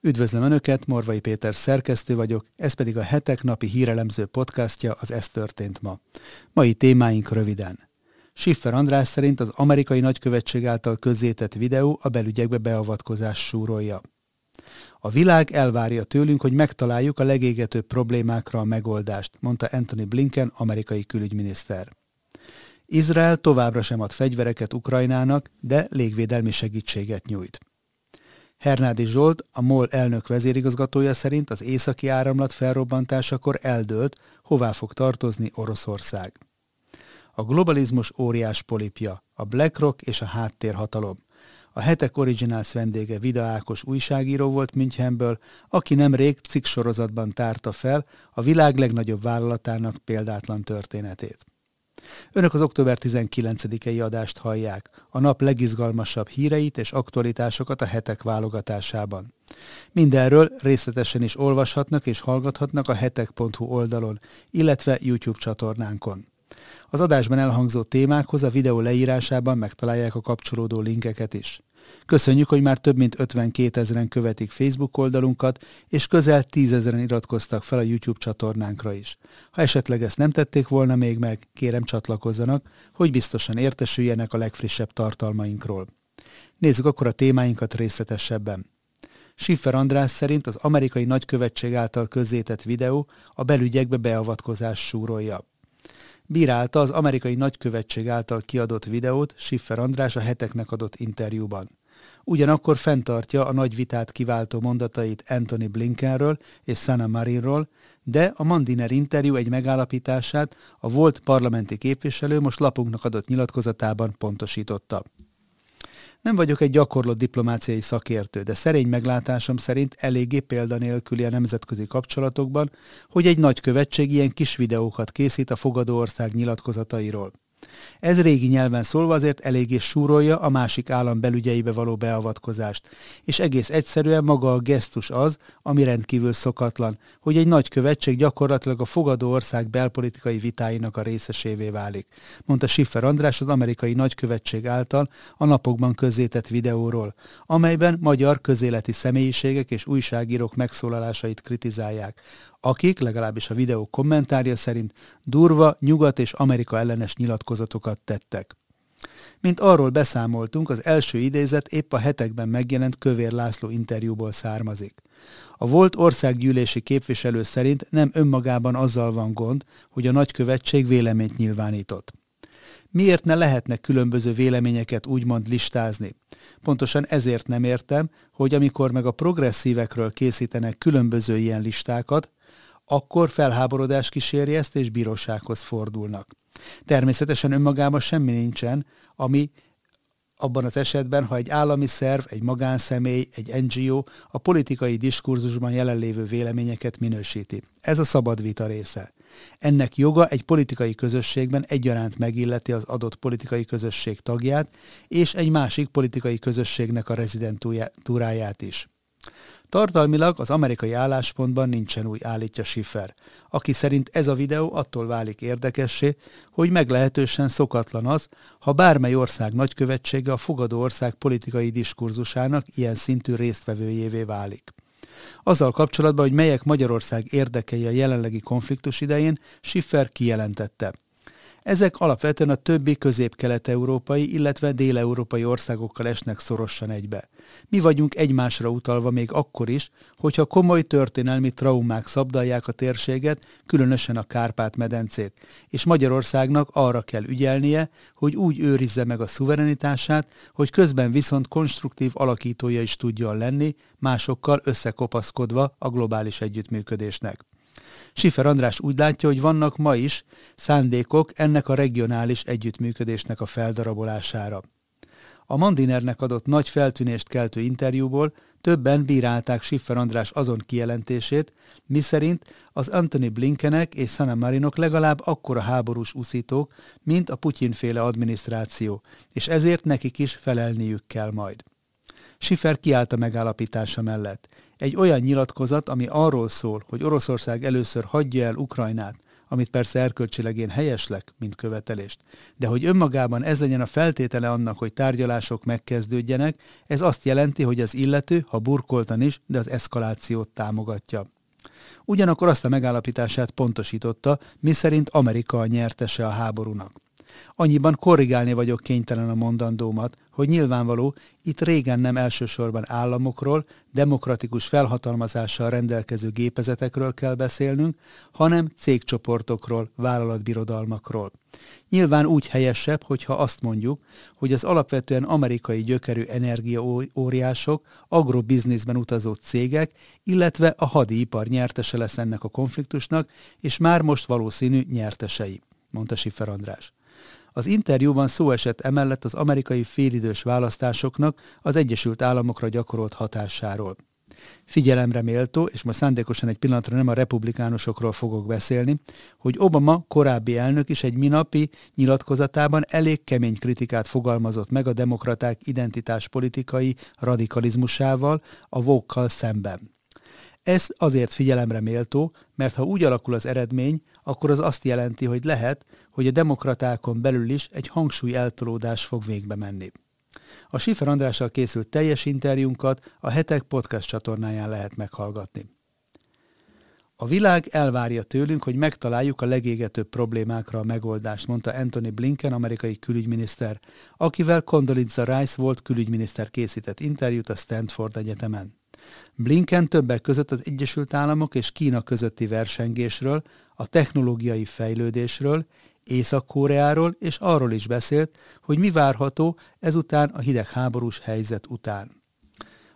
Üdvözlöm Önöket, Morvai Péter szerkesztő vagyok, ez pedig a hetek napi hírelemző podcastja, az Ez történt ma. Mai témáink röviden. Schiffer András szerint az amerikai nagykövetség által közzétett videó a belügyekbe beavatkozás súrolja. A világ elvárja tőlünk, hogy megtaláljuk a legégetőbb problémákra a megoldást, mondta Anthony Blinken, amerikai külügyminiszter. Izrael továbbra sem ad fegyvereket Ukrajnának, de légvédelmi segítséget nyújt. Hernádi Zsolt, a MOL elnök vezérigazgatója szerint az északi áramlat felrobbantásakor eldőlt, hová fog tartozni Oroszország. A globalizmus óriás polipja, a BlackRock és a háttérhatalom. A hetek Originals vendége Vida Ákos újságíró volt Münchenből, aki nemrég cikk sorozatban tárta fel a világ legnagyobb vállalatának példátlan történetét. Önök az október 19-i adást hallják, a nap legizgalmasabb híreit és aktualitásokat a hetek válogatásában. Mindenről részletesen is olvashatnak és hallgathatnak a hetek.hu oldalon, illetve YouTube csatornánkon. Az adásban elhangzó témákhoz a videó leírásában megtalálják a kapcsolódó linkeket is. Köszönjük, hogy már több mint 52 ezeren követik Facebook oldalunkat, és közel 10 ezeren iratkoztak fel a YouTube csatornánkra is. Ha esetleg ezt nem tették volna még meg, kérem csatlakozzanak, hogy biztosan értesüljenek a legfrissebb tartalmainkról. Nézzük akkor a témáinkat részletesebben. Schiffer András szerint az amerikai nagykövetség által közzétett videó a belügyekbe beavatkozás súrolja. Bírálta az amerikai nagykövetség által kiadott videót Schiffer András a heteknek adott interjúban. Ugyanakkor fenntartja a nagy vitát kiváltó mondatait Anthony Blinkenről és Sana Marinról, de a Mandiner interjú egy megállapítását a volt parlamenti képviselő most lapunknak adott nyilatkozatában pontosította. Nem vagyok egy gyakorlott diplomáciai szakértő, de szerény meglátásom szerint eléggé példanélküli a nemzetközi kapcsolatokban, hogy egy nagykövetség ilyen kis videókat készít a fogadó ország nyilatkozatairól. Ez régi nyelven szólva azért eléggé súrolja a másik állam belügyeibe való beavatkozást, és egész egyszerűen maga a gesztus az, ami rendkívül szokatlan, hogy egy nagy követség gyakorlatilag a fogadó ország belpolitikai vitáinak a részesévé válik, mondta Schiffer András az amerikai nagykövetség által a napokban közzétett videóról, amelyben magyar közéleti személyiségek és újságírók megszólalásait kritizálják, akik, legalábbis a videó kommentárja szerint, durva, nyugat és Amerika ellenes nyilatkozatokat tettek. Mint arról beszámoltunk, az első idézet épp a hetekben megjelent Kövér László interjúból származik. A volt országgyűlési képviselő szerint nem önmagában azzal van gond, hogy a nagykövetség véleményt nyilvánított. Miért ne lehetne különböző véleményeket úgymond listázni? Pontosan ezért nem értem, hogy amikor meg a progresszívekről készítenek különböző ilyen listákat, akkor felháborodás kíséri ezt, és bírósághoz fordulnak. Természetesen önmagában semmi nincsen, ami abban az esetben, ha egy állami szerv, egy magánszemély, egy NGO a politikai diskurzusban jelenlévő véleményeket minősíti. Ez a szabad vita része. Ennek joga egy politikai közösségben egyaránt megilleti az adott politikai közösség tagját, és egy másik politikai közösségnek a rezidentúráját is. Tartalmilag az amerikai álláspontban nincsen új, állítja Schiffer, aki szerint ez a videó attól válik érdekessé, hogy meglehetősen szokatlan az, ha bármely ország nagykövetsége a fogadó ország politikai diskurzusának ilyen szintű résztvevőjévé válik. Azzal kapcsolatban, hogy melyek Magyarország érdekei a jelenlegi konfliktus idején, Schiffer kijelentette – ezek alapvetően a többi közép-kelet-európai, illetve dél-európai országokkal esnek szorosan egybe. Mi vagyunk egymásra utalva még akkor is, hogyha komoly történelmi traumák szabdalják a térséget, különösen a Kárpát-medencét, és Magyarországnak arra kell ügyelnie, hogy úgy őrizze meg a szuverenitását, hogy közben viszont konstruktív alakítója is tudjon lenni, másokkal összekopaszkodva a globális együttműködésnek. Sifer András úgy látja, hogy vannak ma is szándékok ennek a regionális együttműködésnek a feldarabolására. A Mandinernek adott nagy feltűnést keltő interjúból többen bírálták Schiffer András azon kijelentését, miszerint az Anthony Blinkenek és Sana Marinok legalább akkora háborús uszítók, mint a Putyinféle adminisztráció, és ezért nekik is felelniük kell majd. Schiffer kiállt a megállapítása mellett. Egy olyan nyilatkozat, ami arról szól, hogy Oroszország először hagyja el Ukrajnát, amit persze erkölcsileg én helyeslek, mint követelést, de hogy önmagában ez legyen a feltétele annak, hogy tárgyalások megkezdődjenek, ez azt jelenti, hogy az illető, ha burkoltan is, de az eszkalációt támogatja. Ugyanakkor azt a megállapítását pontosította, miszerint Amerika a nyertese a háborúnak. Annyiban korrigálni vagyok kénytelen a mondandómat, hogy nyilvánvaló, itt régen nem elsősorban államokról, demokratikus felhatalmazással rendelkező gépezetekről kell beszélnünk, hanem cégcsoportokról, vállalatbirodalmakról. Nyilván úgy helyesebb, hogyha azt mondjuk, hogy az alapvetően amerikai gyökerű energiaóriások, agrobizniszben utazó cégek, illetve a hadipar nyertese lesz ennek a konfliktusnak, és már most valószínű nyertesei, mondta Siffer András. Az interjúban szó esett emellett az amerikai félidős választásoknak az Egyesült Államokra gyakorolt hatásáról. Figyelemre méltó, és most szándékosan egy pillanatra nem a republikánusokról fogok beszélni, hogy Obama korábbi elnök is egy minapi nyilatkozatában elég kemény kritikát fogalmazott meg a demokraták identitáspolitikai radikalizmusával, a vokkal szemben. Ez azért figyelemre méltó, mert ha úgy alakul az eredmény, akkor az azt jelenti, hogy lehet, hogy a demokratákon belül is egy hangsúly eltolódás fog végbe menni. A Sifer Andrással készült teljes interjúnkat a Hetek podcast csatornáján lehet meghallgatni. A világ elvárja tőlünk, hogy megtaláljuk a legégetőbb problémákra a megoldást, mondta Anthony Blinken, amerikai külügyminiszter, akivel Condoleezza Rice volt külügyminiszter készített interjút a Stanford Egyetemen. Blinken többek között az Egyesült Államok és Kína közötti versengésről, a technológiai fejlődésről, Észak-Koreáról és arról is beszélt, hogy mi várható ezután a hidegháborús helyzet után.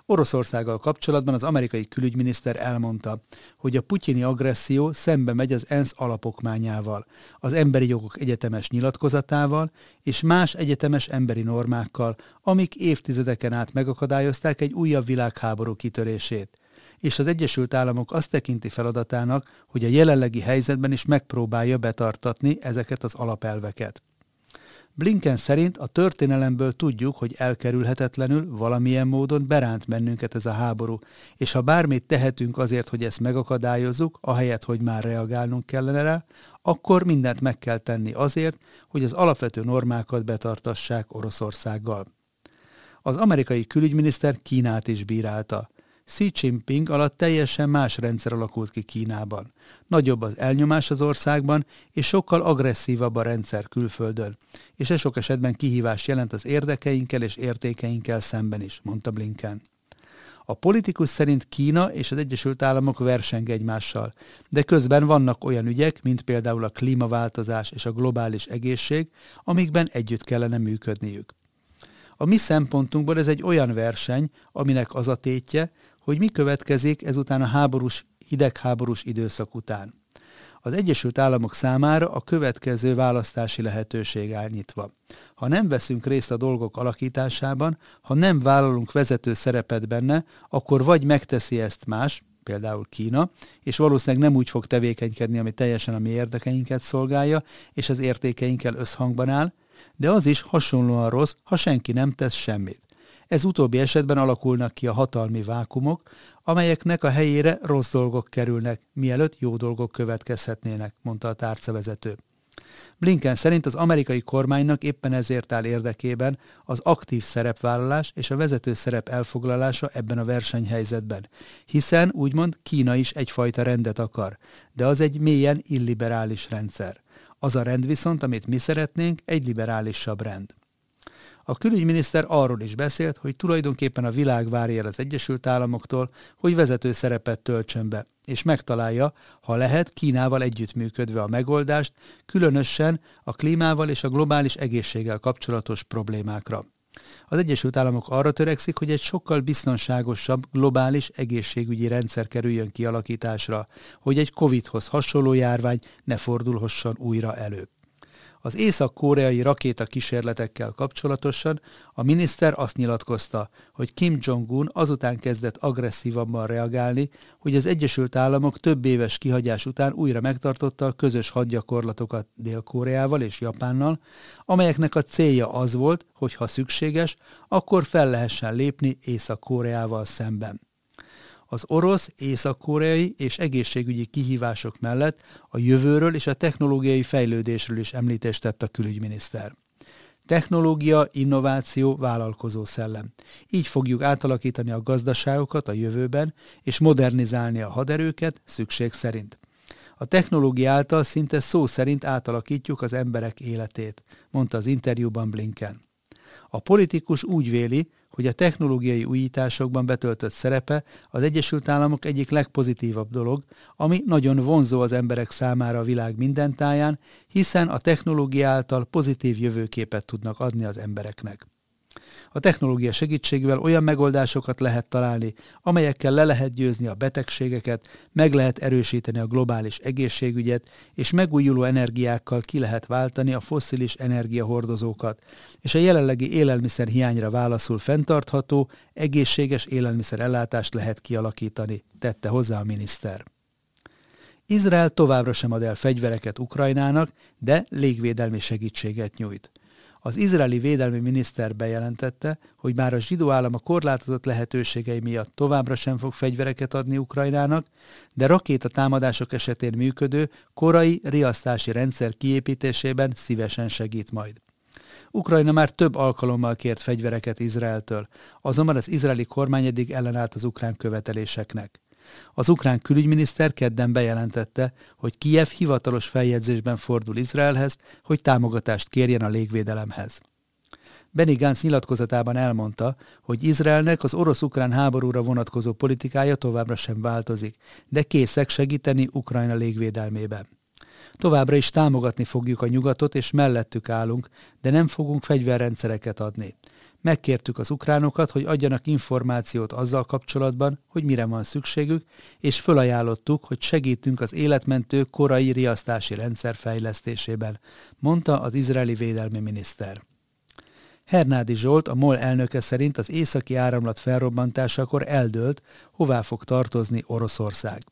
Oroszországgal kapcsolatban az amerikai külügyminiszter elmondta, hogy a putyini agresszió szembe megy az ENSZ alapokmányával, az emberi jogok egyetemes nyilatkozatával és más egyetemes emberi normákkal, amik évtizedeken át megakadályozták egy újabb világháború kitörését és az Egyesült Államok azt tekinti feladatának, hogy a jelenlegi helyzetben is megpróbálja betartatni ezeket az alapelveket. Blinken szerint a történelemből tudjuk, hogy elkerülhetetlenül valamilyen módon beránt bennünket ez a háború, és ha bármit tehetünk azért, hogy ezt megakadályozzuk, ahelyett, hogy már reagálnunk kellene rá, akkor mindent meg kell tenni azért, hogy az alapvető normákat betartassák Oroszországgal. Az amerikai külügyminiszter Kínát is bírálta. Xi Jinping alatt teljesen más rendszer alakult ki Kínában. Nagyobb az elnyomás az országban, és sokkal agresszívabb a rendszer külföldön, és ez sok esetben kihívást jelent az érdekeinkkel és értékeinkkel szemben is, mondta Blinken. A politikus szerint Kína és az Egyesült Államok verseng egymással, de közben vannak olyan ügyek, mint például a klímaváltozás és a globális egészség, amikben együtt kellene működniük. A mi szempontunkból ez egy olyan verseny, aminek az a tétje, hogy mi következik ezután a háborús, hidegháborús időszak után. Az Egyesült Államok számára a következő választási lehetőség áll nyitva. Ha nem veszünk részt a dolgok alakításában, ha nem vállalunk vezető szerepet benne, akkor vagy megteszi ezt más, például Kína, és valószínűleg nem úgy fog tevékenykedni, ami teljesen a mi érdekeinket szolgálja, és az értékeinkkel összhangban áll, de az is hasonlóan rossz, ha senki nem tesz semmit. Ez utóbbi esetben alakulnak ki a hatalmi vákumok, amelyeknek a helyére rossz dolgok kerülnek, mielőtt jó dolgok következhetnének, mondta a tárcavezető. Blinken szerint az amerikai kormánynak éppen ezért áll érdekében az aktív szerepvállalás és a vezető szerep elfoglalása ebben a versenyhelyzetben, hiszen úgymond Kína is egyfajta rendet akar, de az egy mélyen illiberális rendszer. Az a rend viszont, amit mi szeretnénk, egy liberálisabb rend. A külügyminiszter arról is beszélt, hogy tulajdonképpen a világ várja el az Egyesült Államoktól, hogy vezető szerepet töltsön be, és megtalálja, ha lehet, Kínával együttműködve a megoldást, különösen a klímával és a globális egészséggel kapcsolatos problémákra. Az Egyesült Államok arra törekszik, hogy egy sokkal biztonságosabb globális egészségügyi rendszer kerüljön kialakításra, hogy egy COVID-hoz hasonló járvány ne fordulhasson újra elő. Az észak-koreai rakéta kísérletekkel kapcsolatosan a miniszter azt nyilatkozta, hogy Kim Jong-un azután kezdett agresszívabban reagálni, hogy az Egyesült Államok több éves kihagyás után újra megtartotta a közös hadgyakorlatokat Dél-Koreával és Japánnal, amelyeknek a célja az volt, hogy ha szükséges, akkor fel lehessen lépni Észak-Koreával szemben. Az orosz, észak-koreai és egészségügyi kihívások mellett a jövőről és a technológiai fejlődésről is említést tett a külügyminiszter. Technológia, innováció, vállalkozó szellem. Így fogjuk átalakítani a gazdaságokat a jövőben, és modernizálni a haderőket szükség szerint. A technológia által szinte szó szerint átalakítjuk az emberek életét, mondta az interjúban Blinken. A politikus úgy véli, hogy a technológiai újításokban betöltött szerepe az Egyesült Államok egyik legpozitívabb dolog, ami nagyon vonzó az emberek számára a világ minden táján, hiszen a technológia által pozitív jövőképet tudnak adni az embereknek. A technológia segítségével olyan megoldásokat lehet találni, amelyekkel le lehet győzni a betegségeket, meg lehet erősíteni a globális egészségügyet, és megújuló energiákkal ki lehet váltani a fosszilis energiahordozókat, és a jelenlegi élelmiszer hiányra válaszul fenntartható, egészséges élelmiszer ellátást lehet kialakítani, tette hozzá a miniszter. Izrael továbbra sem ad el fegyvereket Ukrajnának, de légvédelmi segítséget nyújt. Az izraeli védelmi miniszter bejelentette, hogy már a zsidó állam a korlátozott lehetőségei miatt továbbra sem fog fegyvereket adni Ukrajnának, de rakéta támadások esetén működő korai riasztási rendszer kiépítésében szívesen segít majd. Ukrajna már több alkalommal kért fegyvereket Izraeltől, azonban az izraeli kormány eddig ellenállt az ukrán követeléseknek. Az ukrán külügyminiszter kedden bejelentette, hogy Kijev hivatalos feljegyzésben fordul Izraelhez, hogy támogatást kérjen a légvédelemhez. Benny Gantz nyilatkozatában elmondta, hogy Izraelnek az orosz-ukrán háborúra vonatkozó politikája továbbra sem változik, de készek segíteni Ukrajna légvédelmében. Továbbra is támogatni fogjuk a nyugatot, és mellettük állunk, de nem fogunk fegyverrendszereket adni. Megkértük az ukránokat, hogy adjanak információt azzal kapcsolatban, hogy mire van szükségük, és fölajánlottuk, hogy segítünk az életmentő korai riasztási rendszer fejlesztésében, mondta az izraeli védelmi miniszter. Hernádi Zsolt, a MOL elnöke szerint az északi áramlat felrobbantásakor eldőlt, hová fog tartozni Oroszország.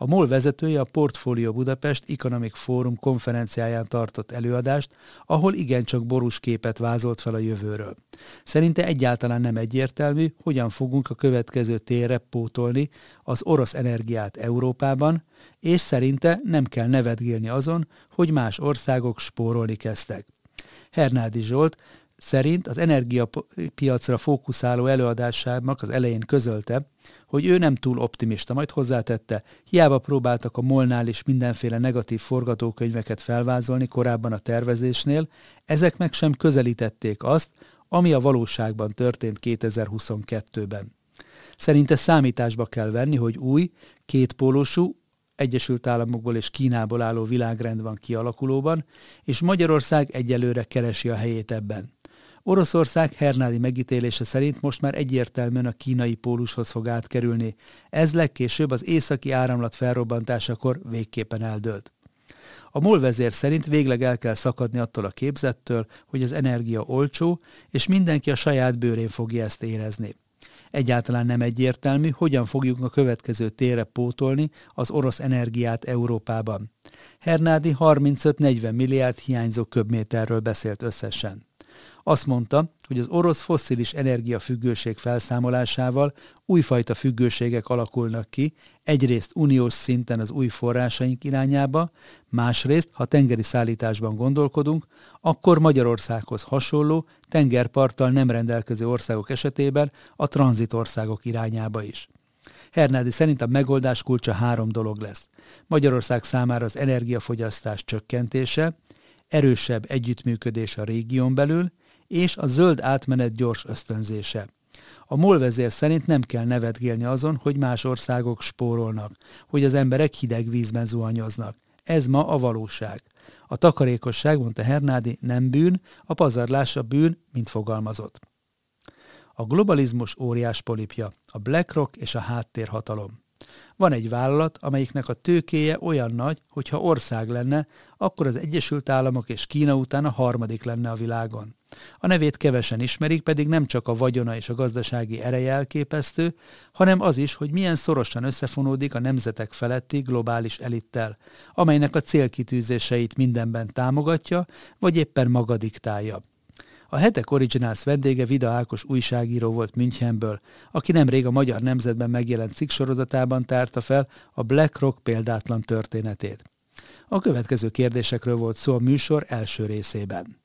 A MOL vezetője a Portfolio Budapest Economic Forum konferenciáján tartott előadást, ahol igencsak borús képet vázolt fel a jövőről. Szerinte egyáltalán nem egyértelmű, hogyan fogunk a következő térre pótolni az orosz energiát Európában, és szerinte nem kell nevetgélni azon, hogy más országok spórolni kezdtek. Hernádi Zsolt szerint az energiapiacra fókuszáló előadásának az elején közölte, hogy ő nem túl optimista, majd hozzátette, hiába próbáltak a Molnál is mindenféle negatív forgatókönyveket felvázolni korábban a tervezésnél, ezek meg sem közelítették azt, ami a valóságban történt 2022-ben. Szerinte számításba kell venni, hogy új, kétpólósú, Egyesült Államokból és Kínából álló világrend van kialakulóban, és Magyarország egyelőre keresi a helyét ebben. Oroszország Hernádi megítélése szerint most már egyértelműen a kínai pólushoz fog átkerülni. Ez legkésőbb az északi áramlat felrobbantásakor végképpen eldőlt. A MOL vezér szerint végleg el kell szakadni attól a képzettől, hogy az energia olcsó, és mindenki a saját bőrén fogja ezt érezni. Egyáltalán nem egyértelmű, hogyan fogjuk a következő térre pótolni az orosz energiát Európában. Hernádi 35-40 milliárd hiányzó köbméterről beszélt összesen. Azt mondta, hogy az orosz fosszilis energiafüggőség felszámolásával újfajta függőségek alakulnak ki, egyrészt uniós szinten az új forrásaink irányába, másrészt, ha tengeri szállításban gondolkodunk, akkor Magyarországhoz hasonló, tengerparttal nem rendelkező országok esetében a tranzitországok irányába is. Hernádi szerint a megoldás kulcsa három dolog lesz. Magyarország számára az energiafogyasztás csökkentése, erősebb együttműködés a régión belül, és a zöld átmenet gyors ösztönzése. A MOL vezér szerint nem kell nevetgélni azon, hogy más országok spórolnak, hogy az emberek hideg vízben zuhanyoznak. Ez ma a valóság. A takarékosság, mondta Hernádi, nem bűn, a pazarlás a bűn, mint fogalmazott. A globalizmus óriás polipja, a BlackRock és a háttérhatalom. Van egy vállalat, amelyiknek a tőkéje olyan nagy, hogy ha ország lenne, akkor az Egyesült Államok és Kína után a harmadik lenne a világon. A nevét kevesen ismerik, pedig nem csak a vagyona és a gazdasági ereje elképesztő, hanem az is, hogy milyen szorosan összefonódik a nemzetek feletti globális elittel, amelynek a célkitűzéseit mindenben támogatja, vagy éppen maga diktálja. A hetek Originals vendége Vida Ákos újságíró volt Münchenből, aki nemrég a Magyar Nemzetben megjelent cikk sorozatában tárta fel a BlackRock példátlan történetét. A következő kérdésekről volt szó a műsor első részében.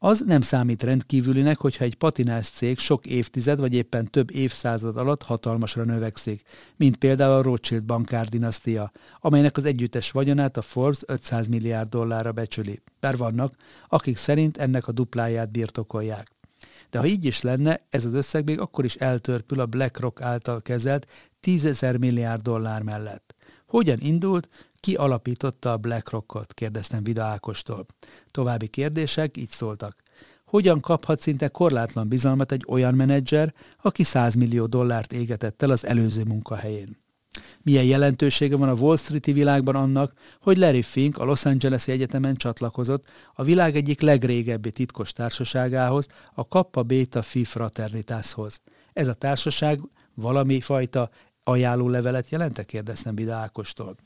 Az nem számít rendkívülinek, hogyha egy patinás cég sok évtized vagy éppen több évszázad alatt hatalmasra növekszik, mint például a Rothschild bankár dinasztia, amelynek az együttes vagyonát a Forbes 500 milliárd dollárra becsüli. Bár vannak, akik szerint ennek a dupláját birtokolják. De ha így is lenne, ez az összeg még akkor is eltörpül a BlackRock által kezelt 10 milliárd dollár mellett. Hogyan indult, ki alapította a BlackRockot? kérdeztem Vida Ákostól. További kérdések így szóltak. Hogyan kaphat szinte korlátlan bizalmat egy olyan menedzser, aki 100 millió dollárt égetett el az előző munkahelyén? Milyen jelentősége van a Wall Street-i világban annak, hogy Larry Fink a Los Angeles-i Egyetemen csatlakozott a világ egyik legrégebbi titkos társaságához, a Kappa Beta Phi Fraternitáshoz. Ez a társaság valami fajta ajánlólevelet jelente? kérdeztem Bida Ákostól.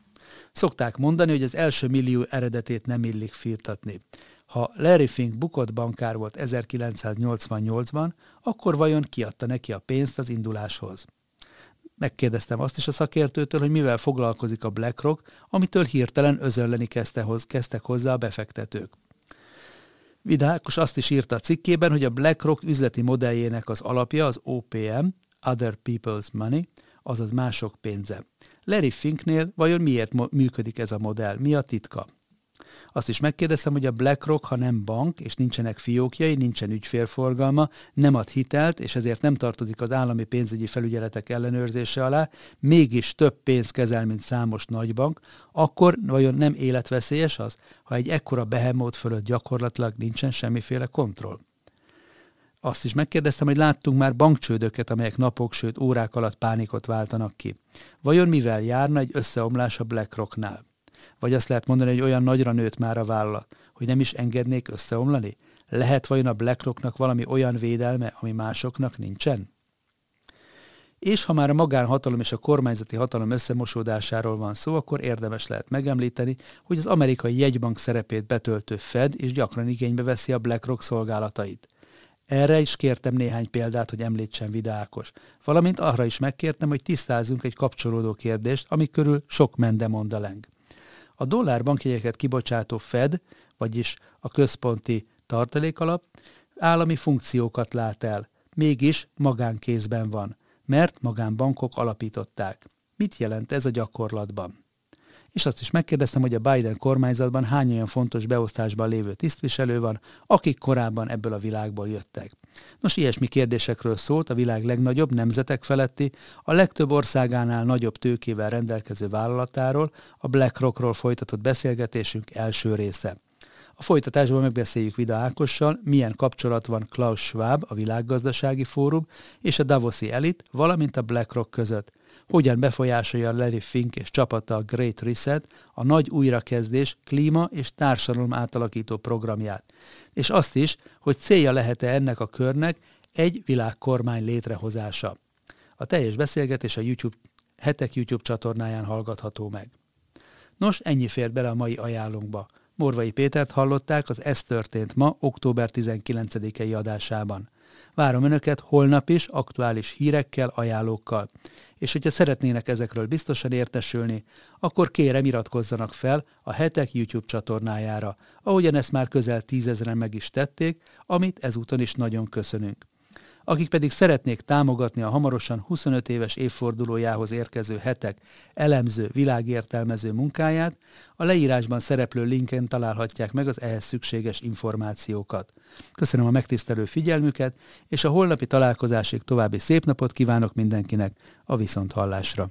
Szokták mondani, hogy az első millió eredetét nem illik firtatni. Ha Larry Fink bukott bankár volt 1988-ban, akkor vajon kiadta neki a pénzt az induláshoz? Megkérdeztem azt is a szakértőtől, hogy mivel foglalkozik a BlackRock, amitől hirtelen özönleni kezdte hoz, kezdtek hozzá a befektetők. Vidákos azt is írta a cikkében, hogy a BlackRock üzleti modelljének az alapja az OPM, Other People's Money, azaz mások pénze. Larry Finknél vajon miért működik ez a modell? Mi a titka? Azt is megkérdeztem, hogy a BlackRock, ha nem bank, és nincsenek fiókjai, nincsen ügyfélforgalma, nem ad hitelt, és ezért nem tartozik az állami pénzügyi felügyeletek ellenőrzése alá, mégis több pénzt kezel, mint számos nagybank, akkor vajon nem életveszélyes az, ha egy ekkora behemót fölött gyakorlatilag nincsen semmiféle kontroll? Azt is megkérdeztem, hogy láttunk már bankcsődöket, amelyek napok, sőt órák alatt pánikot váltanak ki. Vajon mivel járna egy összeomlás a BlackRocknál? Vagy azt lehet mondani, hogy olyan nagyra nőtt már a vállalat, hogy nem is engednék összeomlani? Lehet vajon a BlackRocknak valami olyan védelme, ami másoknak nincsen? És ha már a magánhatalom és a kormányzati hatalom összemosódásáról van szó, akkor érdemes lehet megemlíteni, hogy az amerikai jegybank szerepét betöltő Fed is gyakran igénybe veszi a BlackRock szolgálatait. Erre is kértem néhány példát, hogy említsen Vidákos. Valamint arra is megkértem, hogy tisztázzunk egy kapcsolódó kérdést, ami körül sok mende mondaleng. A dollár bankjegyeket kibocsátó Fed, vagyis a központi tartalékalap állami funkciókat lát el, mégis magánkézben van, mert magánbankok alapították. Mit jelent ez a gyakorlatban? És azt is megkérdeztem, hogy a Biden kormányzatban hány olyan fontos beosztásban lévő tisztviselő van, akik korábban ebből a világból jöttek. Nos, ilyesmi kérdésekről szólt a világ legnagyobb nemzetek feletti, a legtöbb országánál nagyobb tőkével rendelkező vállalatáról, a BlackRockról folytatott beszélgetésünk első része. A folytatásban megbeszéljük Vida Ákossal, milyen kapcsolat van Klaus Schwab, a Világgazdasági Fórum és a Davoszi Elit, valamint a BlackRock között hogyan befolyásolja Larry Fink és csapata a Great Reset, a nagy újrakezdés klíma és társadalom átalakító programját, és azt is, hogy célja lehet-e ennek a körnek egy világkormány létrehozása. A teljes beszélgetés a YouTube, hetek YouTube csatornáján hallgatható meg. Nos, ennyi fért bele a mai ajánlónkba. Morvai Pétert hallották az Ez történt ma, október 19-i adásában. Várom Önöket holnap is aktuális hírekkel, ajánlókkal. És hogyha szeretnének ezekről biztosan értesülni, akkor kérem iratkozzanak fel a Hetek YouTube csatornájára, ahogyan ezt már közel tízezeren meg is tették, amit ezúton is nagyon köszönünk akik pedig szeretnék támogatni a hamarosan 25 éves évfordulójához érkező hetek elemző, világértelmező munkáját, a leírásban szereplő linken találhatják meg az ehhez szükséges információkat. Köszönöm a megtisztelő figyelmüket, és a holnapi találkozásig további szép napot kívánok mindenkinek a viszonthallásra.